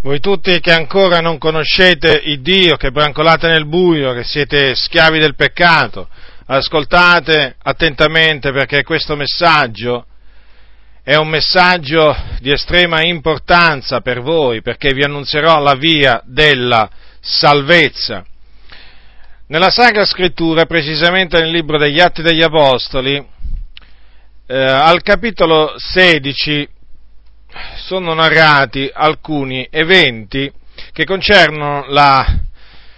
voi tutti che ancora non conoscete il Dio, che brancolate nel buio, che siete schiavi del peccato, ascoltate attentamente perché questo messaggio è un messaggio di estrema importanza per voi, perché vi annunzierò la via della salvezza. Nella Sacra Scrittura, precisamente nel libro degli Atti degli Apostoli, eh, al capitolo 16 sono narrati alcuni eventi che concernono la,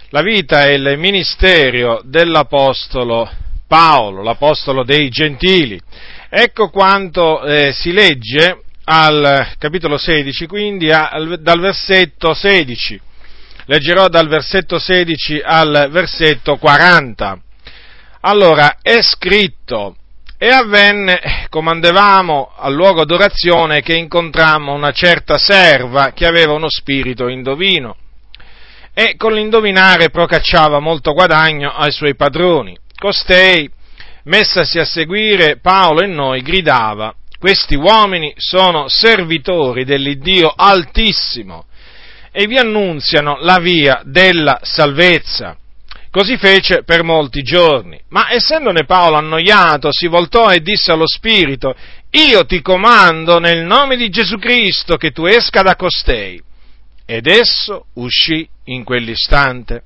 la vita e il ministero dell'Apostolo Paolo, l'Apostolo dei Gentili. Ecco quanto eh, si legge al capitolo 16, quindi al, dal versetto 16. Leggerò dal versetto 16 al versetto 40. Allora, è scritto, e avvenne, comandevamo al luogo d'orazione, che incontrammo una certa serva che aveva uno spirito indovino e con l'indovinare procacciava molto guadagno ai suoi padroni. Costei, messasi a seguire Paolo e noi, gridava, questi uomini sono servitori dell'Iddio Altissimo e vi annunziano la via della salvezza. Così fece per molti giorni. Ma essendone Paolo annoiato, si voltò e disse allo Spirito, io ti comando nel nome di Gesù Cristo che tu esca da costei. Ed esso uscì in quell'istante.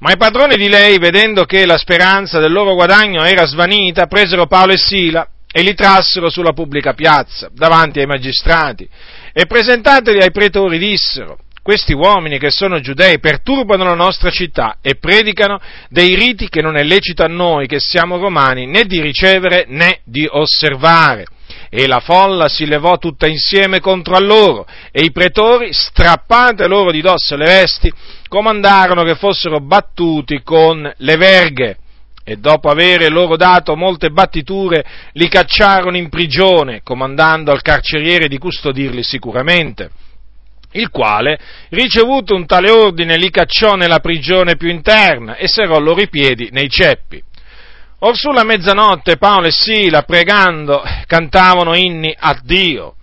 Ma i padroni di lei, vedendo che la speranza del loro guadagno era svanita, presero Paolo e Sila e li trassero sulla pubblica piazza, davanti ai magistrati, e presentateli ai pretori dissero, questi uomini che sono giudei perturbano la nostra città e predicano dei riti che non è lecito a noi, che siamo romani, né di ricevere né di osservare. E la folla si levò tutta insieme contro a loro, e i pretori, strappate loro di dosso le vesti, comandarono che fossero battuti con le verghe. E dopo avere loro dato molte battiture, li cacciarono in prigione, comandando al carceriere di custodirli sicuramente il quale, ricevuto un tale ordine, li cacciò nella prigione più interna e serrò loro i piedi nei ceppi. Or sulla mezzanotte Paolo e Sila, pregando, cantavano inni a Dio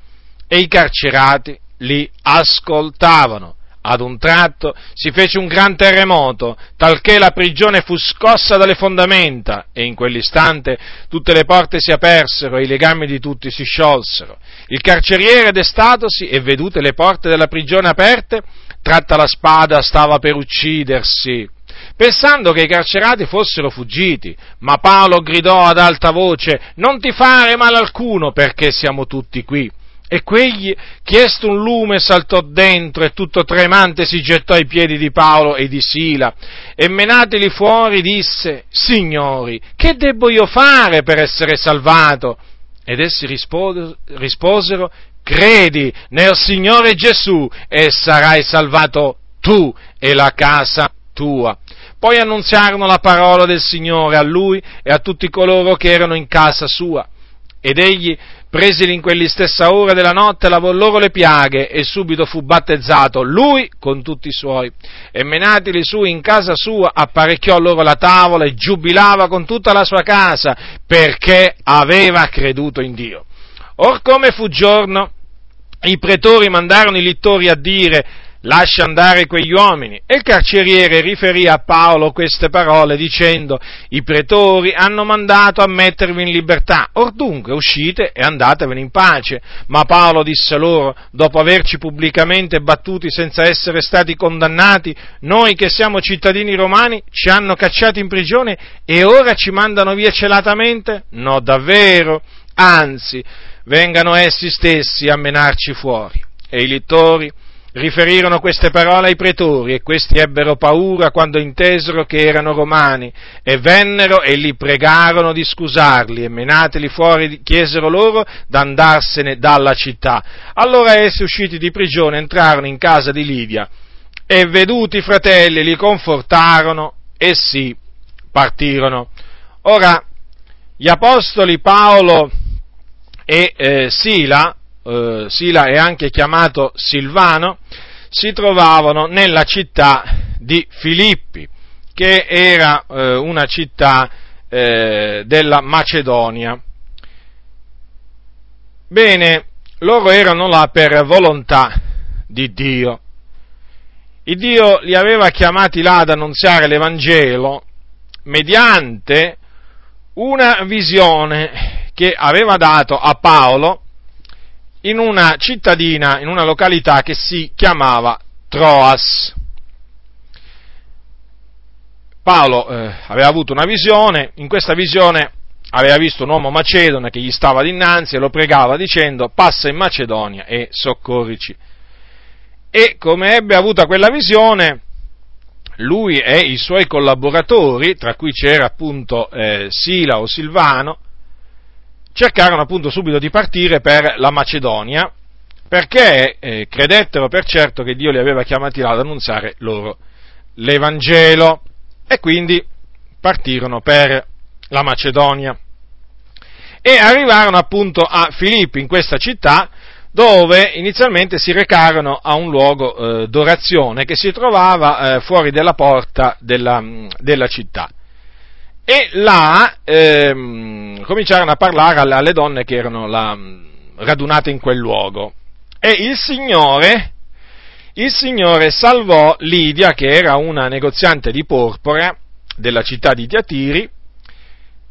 e i carcerati li ascoltavano. Ad un tratto si fece un gran terremoto, talché la prigione fu scossa dalle fondamenta e in quell'istante tutte le porte si apersero e i legami di tutti si sciolsero. Il carceriere destatosi e vedute le porte della prigione aperte, tratta la spada stava per uccidersi, pensando che i carcerati fossero fuggiti, ma Paolo gridò ad alta voce, non ti fare male alcuno perché siamo tutti qui. E quegli, chiesto un lume, saltò dentro e tutto tremante si gettò ai piedi di Paolo e di Sila e menateli fuori disse, Signori, che debbo io fare per essere salvato? Ed essi risposero, credi nel Signore Gesù e sarai salvato tu e la casa tua. Poi annunziarono la parola del Signore a lui e a tutti coloro che erano in casa sua. Ed egli presili in quell'istessa ora della notte, lavò loro le piaghe e subito fu battezzato, lui con tutti i suoi. E menatili su in casa sua, apparecchiò loro la tavola e giubilava con tutta la sua casa, perché aveva creduto in Dio. Or come fu giorno, i pretori mandarono i littori a dire, lascia andare quegli uomini. E il carceriere riferì a Paolo queste parole dicendo, i pretori hanno mandato a mettervi in libertà, or dunque uscite e andatevene in pace. Ma Paolo disse loro, dopo averci pubblicamente battuti senza essere stati condannati, noi che siamo cittadini romani ci hanno cacciati in prigione e ora ci mandano via celatamente? No, davvero, anzi, vengano essi stessi a menarci fuori. E i lettori riferirono queste parole ai pretori e questi ebbero paura quando intesero che erano romani e vennero e li pregarono di scusarli e menateli fuori chiesero loro d'andarsene dalla città. Allora essi usciti di prigione entrarono in casa di Lidia e veduti i fratelli li confortarono e si partirono. Ora, gli apostoli Paolo e eh, Sila eh, Sila è anche chiamato Silvano, si trovavano nella città di Filippi, che era eh, una città eh, della Macedonia. Bene, loro erano là per volontà di Dio. il Dio li aveva chiamati là ad annunziare l'Evangelo mediante una visione che aveva dato a Paolo in una cittadina, in una località che si chiamava Troas. Paolo eh, aveva avuto una visione, in questa visione aveva visto un uomo macedone che gli stava dinanzi e lo pregava dicendo passa in Macedonia e soccorrici. E come ebbe avuta quella visione, lui e i suoi collaboratori, tra cui c'era appunto eh, Sila o Silvano, cercarono appunto subito di partire per la Macedonia, perché eh, credettero per certo che Dio li aveva chiamati là ad annunziare loro l'Evangelo e quindi partirono per la Macedonia. E arrivarono appunto a Filippi, in questa città, dove inizialmente si recarono a un luogo eh, d'orazione che si trovava eh, fuori della porta della, della città. E là ehm, cominciarono a parlare alle, donne che erano là, radunate in quel luogo. E il Signore, il Signore salvò Lidia, che era una negoziante di porpora della città di Tiatiri,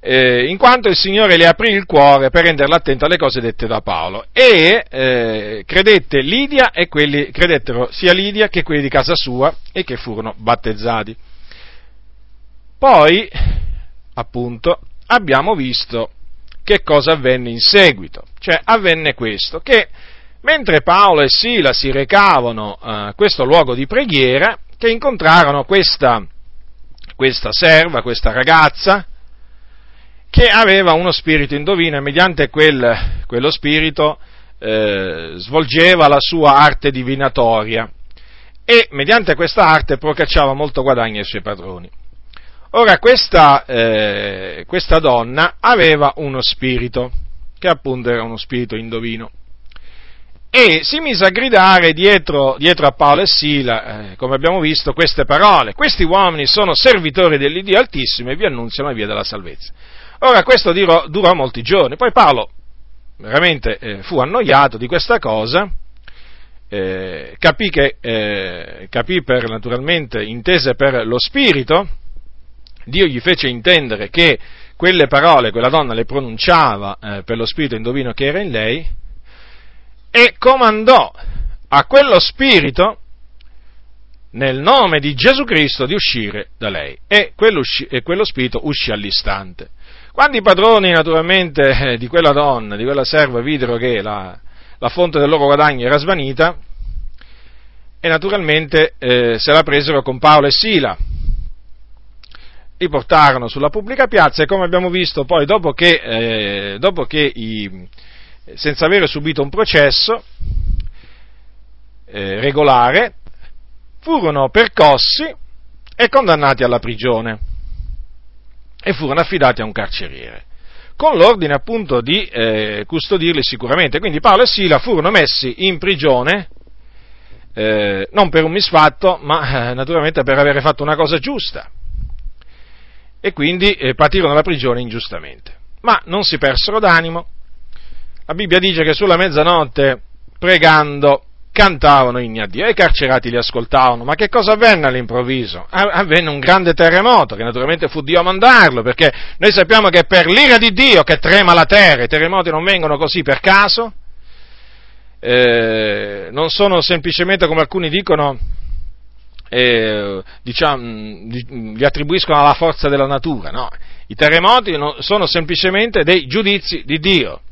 eh, in quanto il Signore le aprì il cuore per renderla attenta alle cose dette da Paolo. E eh, credette Lidia e quelli, credettero sia Lidia che quelli di casa sua e che furono battezzati. Poi, appunto, abbiamo visto che cosa avvenne in seguito. Cioè, avvenne questo, che mentre Paolo e Sila si recavano a questo luogo di preghiera, che incontrarono questa, questa serva, questa ragazza, che aveva uno spirito indovino e mediante quel, quello spirito eh, svolgeva la sua arte divinatoria e mediante questa arte procacciava molto guadagno ai suoi padroni. Ora questa, eh, questa donna aveva uno spirito, che appunto era uno spirito indovino, e si mise a gridare dietro, dietro a Paolo e Sila, eh, come abbiamo visto, queste parole. Questi uomini sono servitori dell'Iddio Altissimo e vi annunziano la via della salvezza. Ora questo durò, durò molti giorni, poi Paolo veramente eh, fu annoiato di questa cosa, eh, capì che, eh, capì per, naturalmente, intese per lo spirito, Dio gli fece intendere che quelle parole quella donna le pronunciava eh, per lo spirito indovino che era in lei, e comandò a quello spirito nel nome di Gesù Cristo di uscire da lei e quello, e quello spirito uscì all'istante. Quando i padroni, naturalmente, eh, di quella donna, di quella serva, videro che la, la fonte del loro guadagno era svanita, e naturalmente eh, se la presero con Paolo e Sila. Li portarono sulla pubblica piazza e come abbiamo visto poi, dopo che, eh, dopo che i, senza avere subito un processo eh, regolare, furono percossi e condannati alla prigione e furono affidati a un carceriere, con l'ordine appunto di eh, custodirli sicuramente. Quindi Paolo e Sila furono messi in prigione, eh, non per un misfatto, ma eh, naturalmente per avere fatto una cosa giusta, e quindi eh, patirono la prigione ingiustamente. Ma non si persero d'animo. La Bibbia dice che sulla mezzanotte, pregando, cantavano inni a Dio e i carcerati li ascoltavano. Ma che cosa avvenne all'improvviso? Avvenne un grande terremoto, che naturalmente fu Dio a mandarlo, perché noi sappiamo che per l'ira di Dio che trema la terra, i terremoti non vengono così per caso, eh, non sono semplicemente come alcuni dicono, eh, diciamo, li attribuiscono alla forza della natura, no, i terremoti sono semplicemente dei giudizi di Dio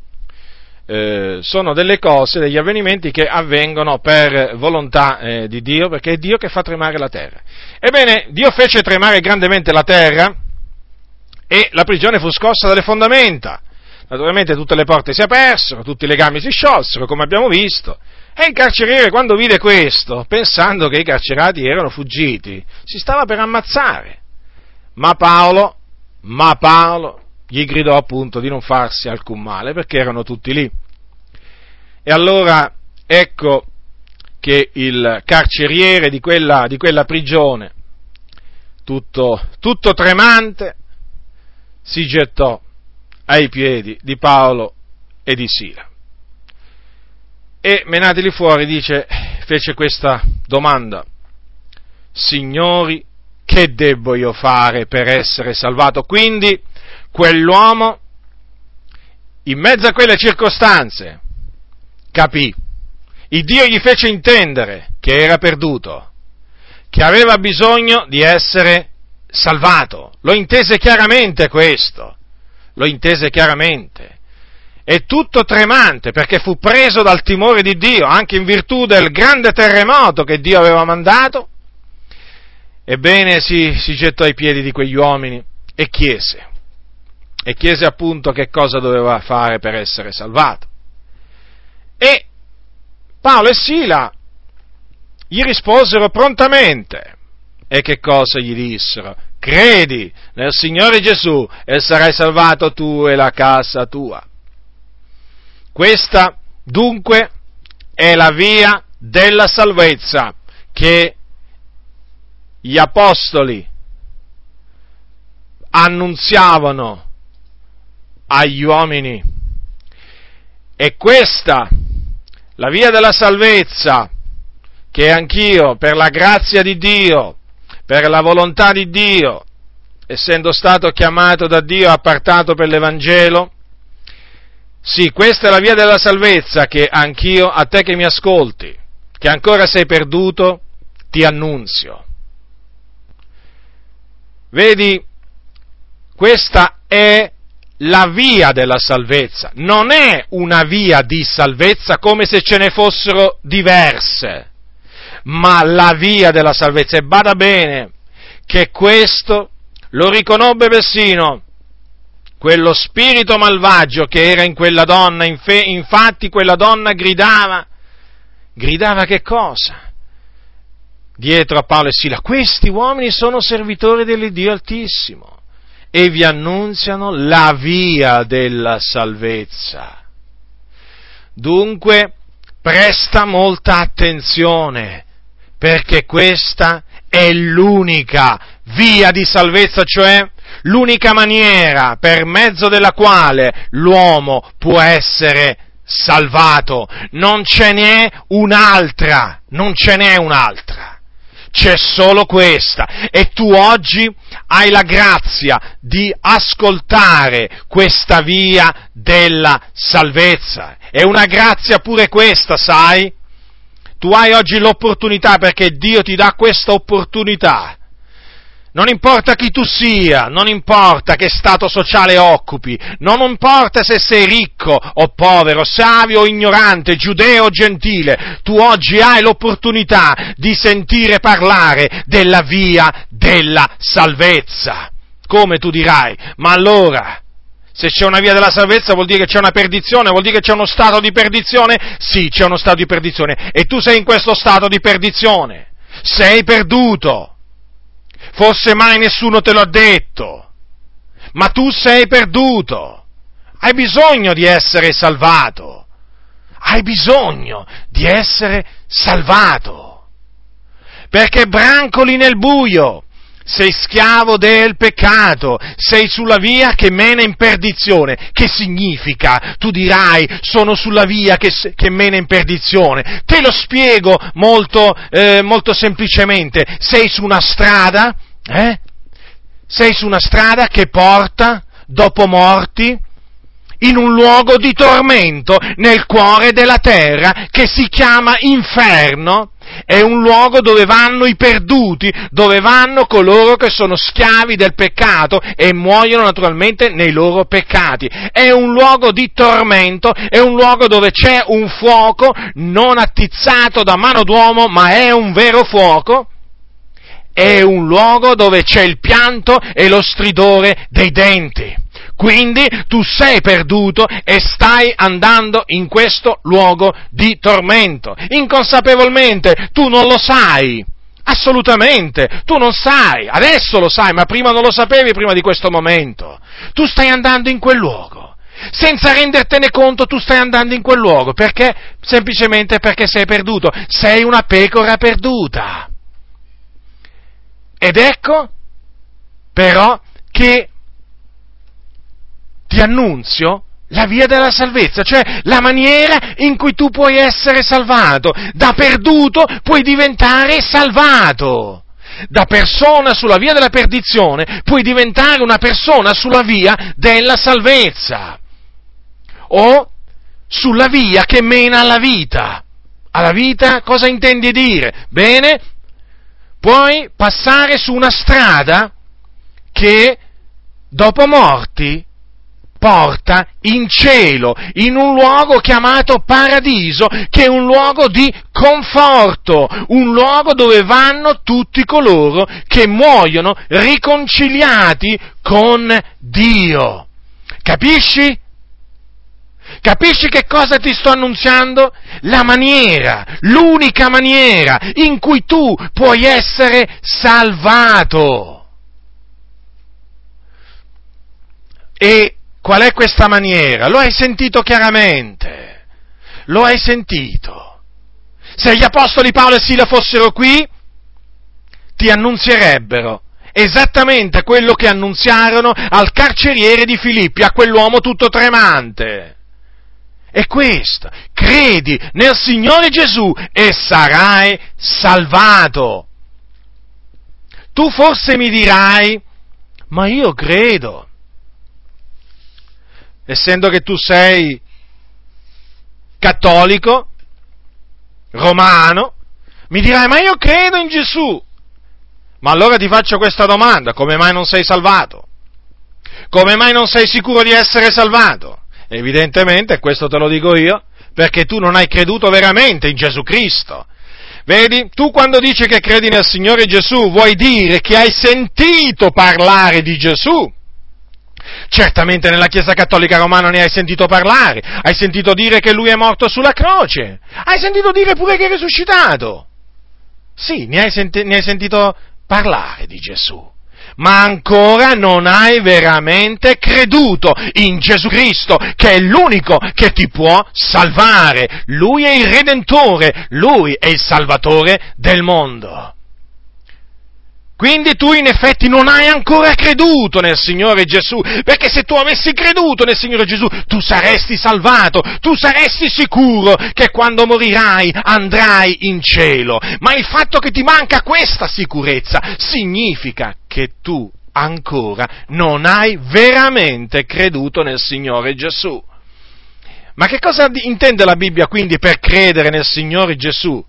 eh, sono delle cose, degli avvenimenti che avvengono per volontà eh, di Dio, perché è Dio che fa tremare la terra. Ebbene, Dio fece tremare grandemente la terra e la prigione fu scossa dalle fondamenta. Naturalmente tutte le porte si apersero, tutti i legami si sciolsero, come abbiamo visto. E il carceriere, quando vide questo, pensando che i carcerati erano fuggiti, si stava per ammazzare. Ma Paolo, ma Paolo, gli gridò appunto di non farsi alcun male perché erano tutti lì. E allora ecco che il carceriere di quella, di quella prigione, tutto, tutto tremante, si gettò ai piedi di Paolo e di Sila. E menateli fuori, dice, fece questa domanda. signori, che debbo io fare per essere salvato? Quindi quell'uomo, in mezzo a quelle circostanze, capì. Il Dio gli fece intendere che era perduto, che aveva bisogno di essere salvato. Lo intese chiaramente questo, lo intese chiaramente. E tutto tremante perché fu preso dal timore di Dio, anche in virtù del grande terremoto che Dio aveva mandato. Ebbene si, si gettò ai piedi di quegli uomini e chiese, e chiese appunto che cosa doveva fare per essere salvato. E Paolo e Sila gli risposero prontamente. E che cosa gli dissero? Credi nel Signore Gesù e sarai salvato tu e la casa tua. Questa dunque è la via della salvezza che gli apostoli annunziavano agli uomini. E questa, la via della salvezza, che anch'io, per la grazia di Dio, per la volontà di Dio, essendo stato chiamato da Dio, appartato per l'Evangelo, sì, questa è la via della salvezza che anch'io, a te che mi ascolti, che ancora sei perduto, ti annunzio. Vedi, questa è la via della salvezza, non è una via di salvezza come se ce ne fossero diverse, ma la via della salvezza. E bada bene che questo lo riconobbe persino quello spirito malvagio che era in quella donna, infatti quella donna gridava, gridava che cosa? Dietro a Paolo e Sila, questi uomini sono servitori dell'Iddio Altissimo e vi annunziano la via della salvezza. Dunque, presta molta attenzione, perché questa è l'unica via di salvezza, cioè l'unica maniera per mezzo della quale l'uomo può essere salvato. Non ce n'è un'altra, non ce n'è un'altra. C'è solo questa e tu oggi hai la grazia di ascoltare questa via della salvezza. È una grazia pure questa, sai? Tu hai oggi l'opportunità perché Dio ti dà questa opportunità non importa chi tu sia, non importa che stato sociale occupi, non importa se sei ricco o povero, savio o ignorante, giudeo o gentile, tu oggi hai l'opportunità di sentire parlare della via della salvezza. Come tu dirai? Ma allora, se c'è una via della salvezza vuol dire che c'è una perdizione, vuol dire che c'è uno stato di perdizione? Sì, c'è uno stato di perdizione. E tu sei in questo stato di perdizione. Sei perduto. Forse mai nessuno te l'ha detto, ma tu sei perduto. Hai bisogno di essere salvato. Hai bisogno di essere salvato. Perché brancoli nel buio, sei schiavo del peccato, sei sulla via che mena in perdizione. Che significa? Tu dirai, sono sulla via che, che mena in perdizione. Te lo spiego molto, eh, molto semplicemente. Sei su una strada eh? Sei su una strada che porta, dopo morti, in un luogo di tormento nel cuore della terra che si chiama inferno. È un luogo dove vanno i perduti, dove vanno coloro che sono schiavi del peccato e muoiono naturalmente nei loro peccati. È un luogo di tormento, è un luogo dove c'è un fuoco non attizzato da mano d'uomo, ma è un vero fuoco è un luogo dove c'è il pianto e lo stridore dei denti. Quindi tu sei perduto e stai andando in questo luogo di tormento. Inconsapevolmente tu non lo sai. Assolutamente, tu non sai, adesso lo sai, ma prima non lo sapevi prima di questo momento. Tu stai andando in quel luogo. Senza rendertene conto tu stai andando in quel luogo, perché? Semplicemente perché sei perduto, sei una pecora perduta. Ed ecco però che ti annunzio la via della salvezza, cioè la maniera in cui tu puoi essere salvato. Da perduto puoi diventare salvato. da persona sulla via della perdizione, puoi diventare una persona sulla via della salvezza o sulla via che mena alla vita. Alla vita cosa intendi dire? Bene, puoi passare su una strada che dopo morti porta in cielo, in un luogo chiamato paradiso, che è un luogo di conforto, un luogo dove vanno tutti coloro che muoiono riconciliati con Dio. Capisci? Capisci che cosa ti sto annunziando? La maniera, l'unica maniera in cui tu puoi essere salvato. E qual è questa maniera? Lo hai sentito chiaramente. Lo hai sentito. Se gli apostoli Paolo e Sila fossero qui, ti annunzierebbero esattamente quello che annunziarono al carceriere di Filippi, a quell'uomo tutto tremante è questa. Credi nel Signore Gesù e sarai salvato. Tu forse mi dirai, ma io credo. Essendo che tu sei cattolico, romano, mi dirai, ma io credo in Gesù. Ma allora ti faccio questa domanda, come mai non sei salvato? Come mai non sei sicuro di essere salvato? Evidentemente, questo te lo dico io, perché tu non hai creduto veramente in Gesù Cristo. Vedi, tu quando dici che credi nel Signore Gesù vuoi dire che hai sentito parlare di Gesù. Certamente nella Chiesa Cattolica Romana ne hai sentito parlare, hai sentito dire che lui è morto sulla croce, hai sentito dire pure che è risuscitato. Sì, ne hai, senti- ne hai sentito parlare di Gesù ma ancora non hai veramente creduto in Gesù Cristo, che è l'unico che ti può salvare. Lui è il Redentore, Lui è il Salvatore del mondo. Quindi tu in effetti non hai ancora creduto nel Signore Gesù, perché se tu avessi creduto nel Signore Gesù tu saresti salvato, tu saresti sicuro che quando morirai andrai in cielo. Ma il fatto che ti manca questa sicurezza significa che tu ancora non hai veramente creduto nel Signore Gesù. Ma che cosa intende la Bibbia quindi per credere nel Signore Gesù?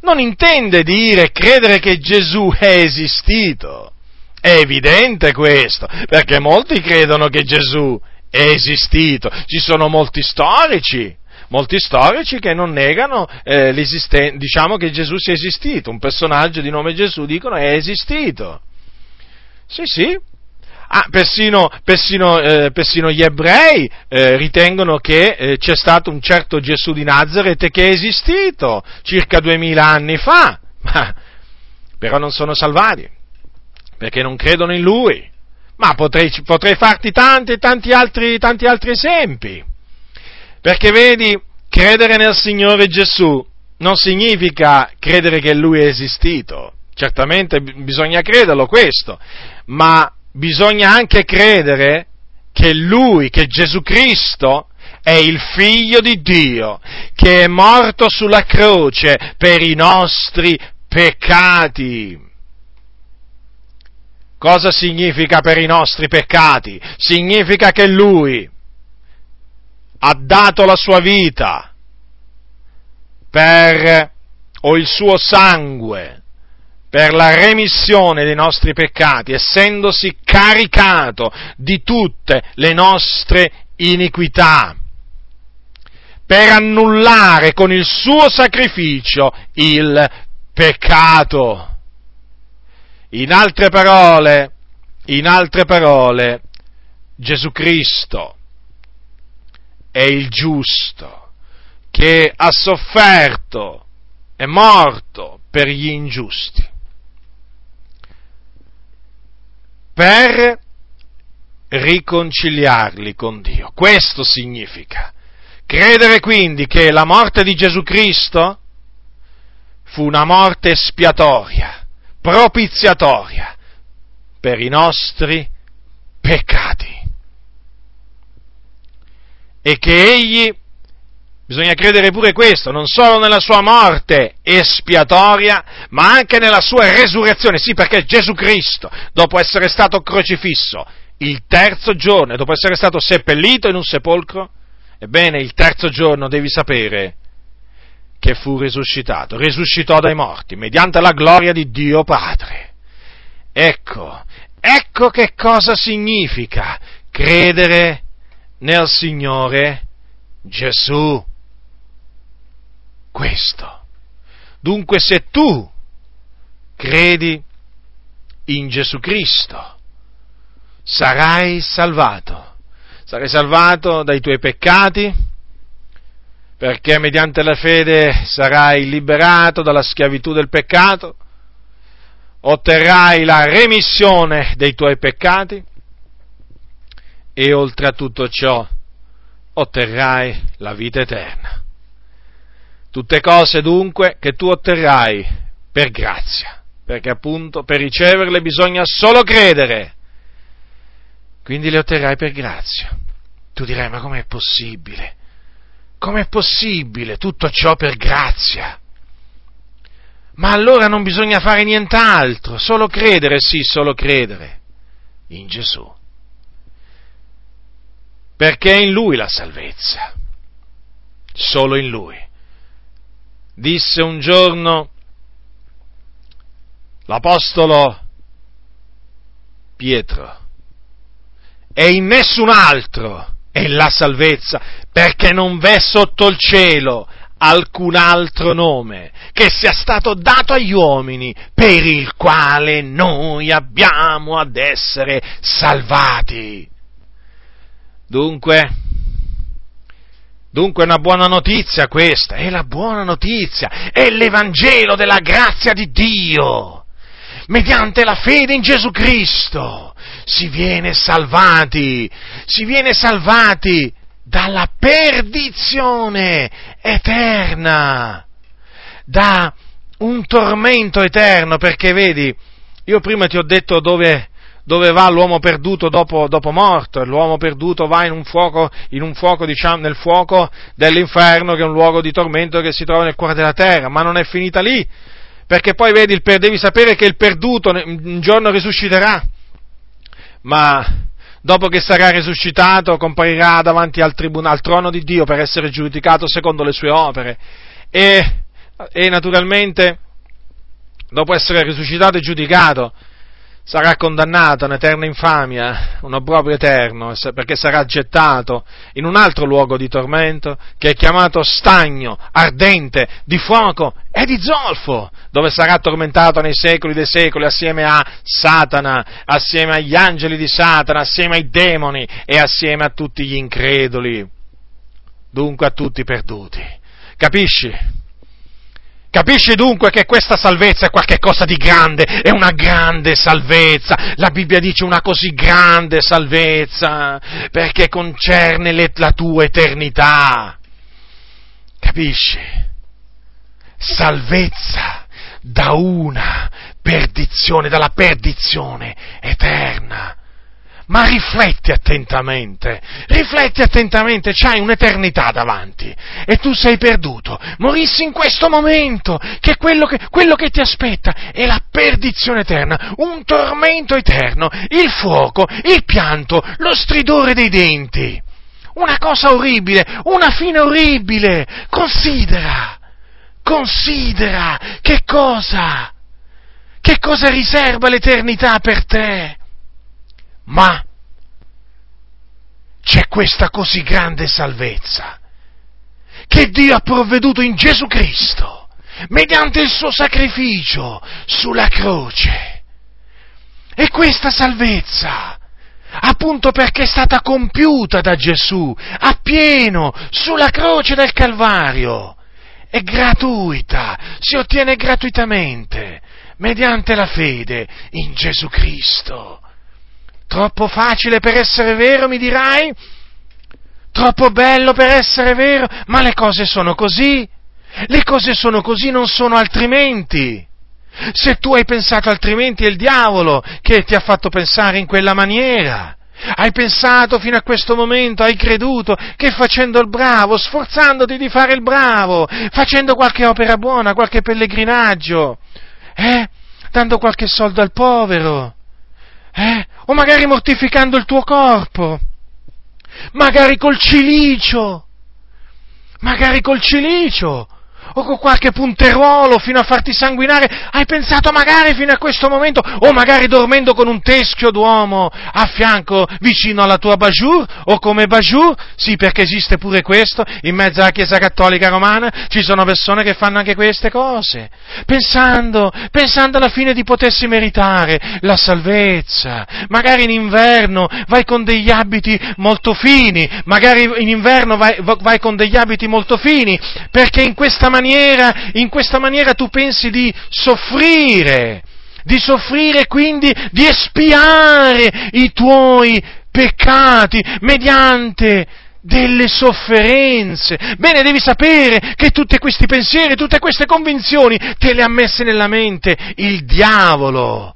Non intende dire credere che Gesù è esistito. È evidente questo, perché molti credono che Gesù è esistito. Ci sono molti storici, molti storici che non negano eh, l'esistenza, diciamo che Gesù sia esistito. Un personaggio di nome Gesù dicono è esistito. Sì, sì, Ah, persino, persino, eh, persino gli ebrei eh, ritengono che eh, c'è stato un certo Gesù di Nazareth che è esistito circa duemila anni fa, ma però non sono salvati, perché non credono in Lui. Ma potrei, potrei farti tanti, tanti altri, tanti altri esempi. Perché vedi, credere nel Signore Gesù non significa credere che Lui è esistito. Certamente bisogna crederlo questo, ma bisogna anche credere che Lui, che Gesù Cristo, è il figlio di Dio, che è morto sulla croce per i nostri peccati. Cosa significa per i nostri peccati? Significa che Lui ha dato la sua vita per, o il suo sangue per la remissione dei nostri peccati, essendosi caricato di tutte le nostre iniquità, per annullare con il suo sacrificio il peccato. In altre parole, in altre parole, Gesù Cristo è il giusto che ha sofferto, è morto per gli ingiusti per riconciliarli con Dio. Questo significa. Credere quindi che la morte di Gesù Cristo fu una morte espiatoria, propiziatoria per i nostri peccati e che Egli Bisogna credere pure questo, non solo nella sua morte espiatoria, ma anche nella sua resurrezione. Sì, perché Gesù Cristo, dopo essere stato crocifisso, il terzo giorno, dopo essere stato seppellito in un sepolcro, ebbene, il terzo giorno devi sapere che fu risuscitato, risuscitò dai morti, mediante la gloria di Dio Padre. Ecco, ecco che cosa significa credere nel Signore Gesù questo. Dunque se tu credi in Gesù Cristo, sarai salvato. Sarai salvato dai tuoi peccati, perché mediante la fede sarai liberato dalla schiavitù del peccato, otterrai la remissione dei tuoi peccati e oltre a tutto ciò otterrai la vita eterna. Tutte cose dunque che tu otterrai per grazia, perché appunto per riceverle bisogna solo credere. Quindi le otterrai per grazia. Tu dirai, ma com'è possibile? Com'è possibile tutto ciò per grazia? Ma allora non bisogna fare nient'altro, solo credere, sì, solo credere in Gesù. Perché è in Lui la salvezza, solo in Lui disse un giorno l'Apostolo Pietro, e in nessun altro è la salvezza, perché non v'è sotto il cielo alcun altro nome che sia stato dato agli uomini per il quale noi abbiamo ad essere salvati. Dunque, Dunque è una buona notizia questa, è la buona notizia, è l'Evangelo della grazia di Dio. Mediante la fede in Gesù Cristo si viene salvati, si viene salvati dalla perdizione eterna, da un tormento eterno, perché vedi, io prima ti ho detto dove, dove va l'uomo perduto dopo, dopo, morto, l'uomo perduto va in un fuoco, in un fuoco diciamo, nel fuoco dell'inferno, che è un luogo di tormento che si trova nel cuore della terra, ma non è finita lì, perché poi vedi, il, devi sapere che il perduto un giorno risusciterà, ma dopo che sarà risuscitato comparirà davanti al, tribunale, al trono di Dio per essere giudicato secondo le sue opere. E, e naturalmente dopo essere risuscitato e giudicato sarà condannato a un'eterna infamia, un obbrobrio eterno, perché sarà gettato in un altro luogo di tormento che è chiamato stagno, ardente, di fuoco e di zolfo, dove sarà tormentato nei secoli dei secoli assieme a Satana, assieme agli angeli di Satana, assieme ai demoni e assieme a tutti gli increduli, dunque a tutti i perduti. Capisci? Capisci dunque che questa salvezza è qualcosa di grande, è una grande salvezza. La Bibbia dice una così grande salvezza perché concerne le, la tua eternità. Capisci? Salvezza da una perdizione, dalla perdizione eterna ma rifletti attentamente, rifletti attentamente, c'hai un'eternità davanti e tu sei perduto. Morissi in questo momento, che quello che, quello che ti aspetta è la perdizione eterna, un tormento eterno, il fuoco, il pianto, lo stridore dei denti. Una cosa orribile, una fine orribile. Considera, considera che cosa, che cosa riserva l'eternità per te ma c'è questa così grande salvezza che Dio ha provveduto in Gesù Cristo mediante il suo sacrificio sulla croce. E questa salvezza, appunto perché è stata compiuta da Gesù appieno sulla croce del Calvario, è gratuita, si ottiene gratuitamente mediante la fede in Gesù Cristo. Troppo facile per essere vero, mi dirai? Troppo bello per essere vero? Ma le cose sono così. Le cose sono così, non sono altrimenti. Se tu hai pensato altrimenti è il diavolo che ti ha fatto pensare in quella maniera. Hai pensato fino a questo momento, hai creduto che facendo il bravo, sforzandoti di fare il bravo, facendo qualche opera buona, qualche pellegrinaggio, eh, dando qualche soldo al povero, eh, o magari mortificando il tuo corpo, magari col cilicio, magari col cilicio, o con qualche punteruolo fino a farti sanguinare, hai pensato magari fino a questo momento, o magari dormendo con un teschio d'uomo a fianco vicino alla tua Bajur, o come Bajur, sì perché esiste pure questo, in mezzo alla Chiesa Cattolica Romana ci sono persone che fanno anche queste cose, pensando, pensando alla fine di potersi meritare la salvezza, magari in inverno vai con degli abiti molto fini, magari in inverno vai, vai con degli abiti molto fini, perché in questa maniera maniera, in questa maniera tu pensi di soffrire, di soffrire quindi di espiare i tuoi peccati mediante delle sofferenze. Bene, devi sapere che tutti questi pensieri, tutte queste convinzioni te le ha messe nella mente il diavolo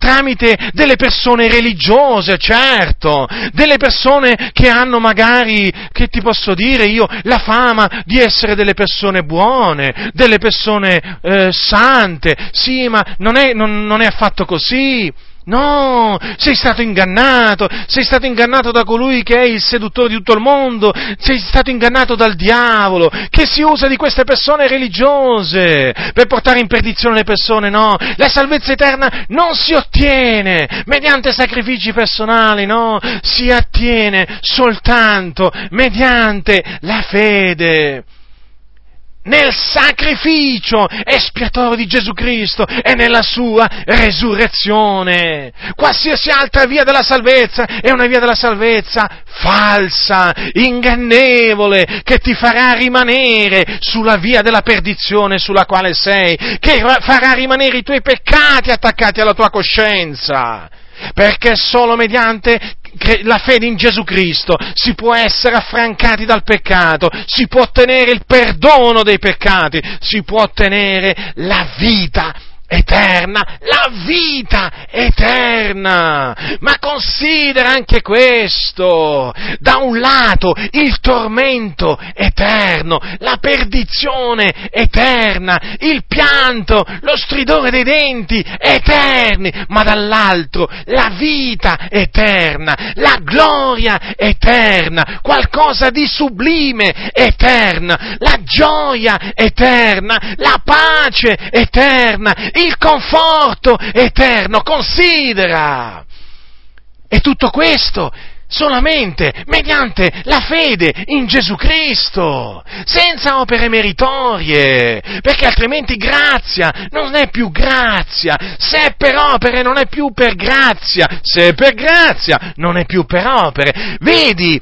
tramite delle persone religiose, certo, delle persone che hanno magari, che ti posso dire io, la fama di essere delle persone buone, delle persone eh, sante, sì, ma non è, non, non è affatto così. No, sei stato ingannato, sei stato ingannato da colui che è il seduttore di tutto il mondo, sei stato ingannato dal diavolo, che si usa di queste persone religiose per portare in perdizione le persone, no, la salvezza eterna non si ottiene mediante sacrifici personali, no, si ottiene soltanto mediante la fede nel sacrificio espiatorio di Gesù Cristo e nella sua resurrezione. Qualsiasi altra via della salvezza è una via della salvezza falsa, ingannevole, che ti farà rimanere sulla via della perdizione sulla quale sei, che farà rimanere i tuoi peccati attaccati alla tua coscienza perché solo mediante la fede in Gesù Cristo si può essere affrancati dal peccato, si può ottenere il perdono dei peccati, si può ottenere la vita eterna, la vita eterna. Ma considera anche questo, da un lato il tormento eterno, la perdizione eterna, il pianto, lo stridore dei denti eterni, ma dall'altro la vita eterna, la gloria eterna, qualcosa di sublime eterna, la gioia eterna, la pace eterna, il conforto eterno, considera. E tutto questo solamente mediante la fede in Gesù Cristo, senza opere meritorie, perché altrimenti grazia non è più grazia, se è per opere non è più per grazia, se è per grazia non è più per opere. Vedi,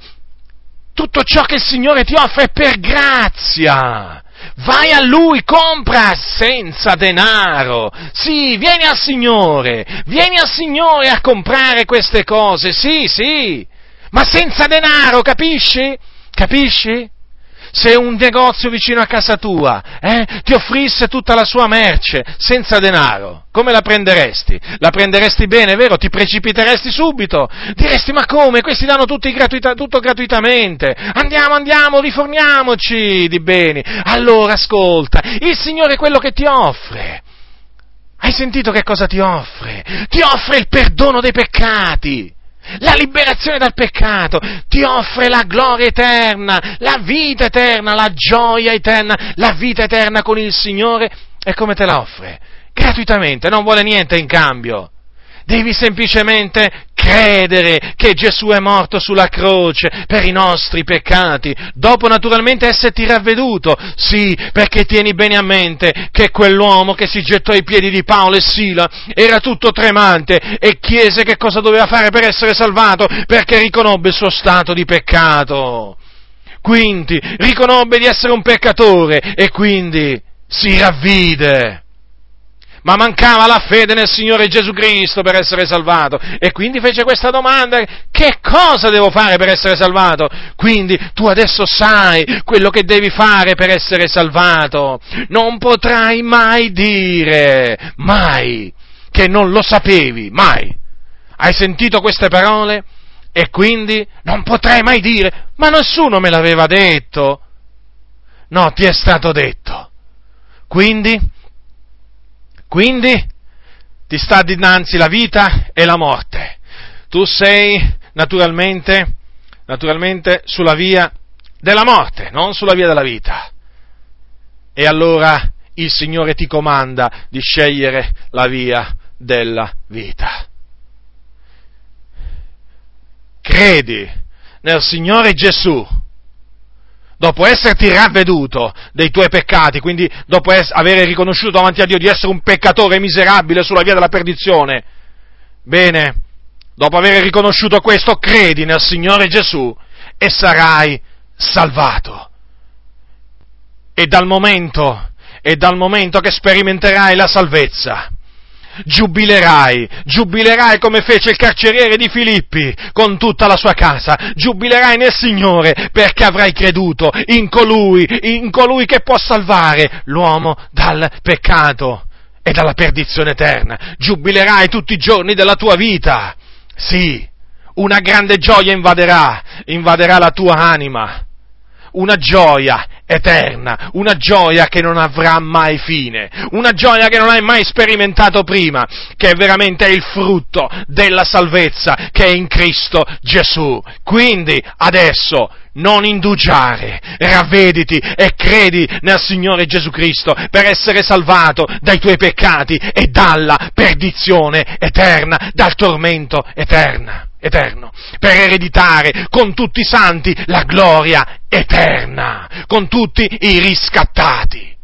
tutto ciò che il Signore ti offre è per grazia. Vai a lui, compra senza denaro. Sì, vieni al Signore, vieni al Signore a comprare queste cose, sì, sì, ma senza denaro, capisci? Capisci? Se un negozio vicino a casa tua eh, ti offrisse tutta la sua merce senza denaro, come la prenderesti? La prenderesti bene, vero? Ti precipiteresti subito? Diresti ma come? Questi danno gratuita, tutto gratuitamente. Andiamo, andiamo, riforniamoci di beni. Allora ascolta, il Signore è quello che ti offre. Hai sentito che cosa ti offre? Ti offre il perdono dei peccati la liberazione dal peccato, ti offre la gloria eterna, la vita eterna, la gioia eterna, la vita eterna con il Signore. E come te la offre? Gratuitamente, non vuole niente in cambio. Devi semplicemente credere che Gesù è morto sulla croce per i nostri peccati, dopo naturalmente esserti ravveduto, sì, perché tieni bene a mente che quell'uomo che si gettò ai piedi di Paolo e Sila era tutto tremante e chiese che cosa doveva fare per essere salvato, perché riconobbe il suo stato di peccato. Quindi riconobbe di essere un peccatore e quindi si ravvide ma mancava la fede nel Signore Gesù Cristo per essere salvato. E quindi fece questa domanda, che cosa devo fare per essere salvato? Quindi tu adesso sai quello che devi fare per essere salvato. Non potrai mai dire, mai, che non lo sapevi, mai. Hai sentito queste parole? E quindi non potrei mai dire, ma nessuno me l'aveva detto. No, ti è stato detto. Quindi, quindi, ti sta dinanzi la vita e la morte. Tu sei, naturalmente, naturalmente, sulla via della morte, non sulla via della vita. E allora il Signore ti comanda di scegliere la via della vita. Credi nel Signore Gesù, dopo esserti ravveduto dei tuoi peccati, quindi dopo es- avere riconosciuto davanti a Dio di essere un peccatore miserabile sulla via della perdizione, bene, dopo aver riconosciuto questo, credi nel Signore Gesù e sarai salvato. E dal momento, e dal momento che sperimenterai la salvezza, giubilerai, giubilerai come fece il carceriere di Filippi con tutta la sua casa, giubilerai nel Signore perché avrai creduto in colui, in colui che può salvare l'uomo dal peccato e dalla perdizione eterna, giubilerai tutti i giorni della tua vita, sì, una grande gioia invaderà, invaderà la tua anima, una gioia eterna, una gioia che non avrà mai fine, una gioia che non hai mai sperimentato prima, che è veramente il frutto della salvezza che è in Cristo Gesù. Quindi adesso non indugiare, ravvediti e credi nel Signore Gesù Cristo per essere salvato dai tuoi peccati e dalla perdizione eterna, dal tormento eterna eterno, per ereditare con tutti i santi la gloria eterna, con tutti i riscattati.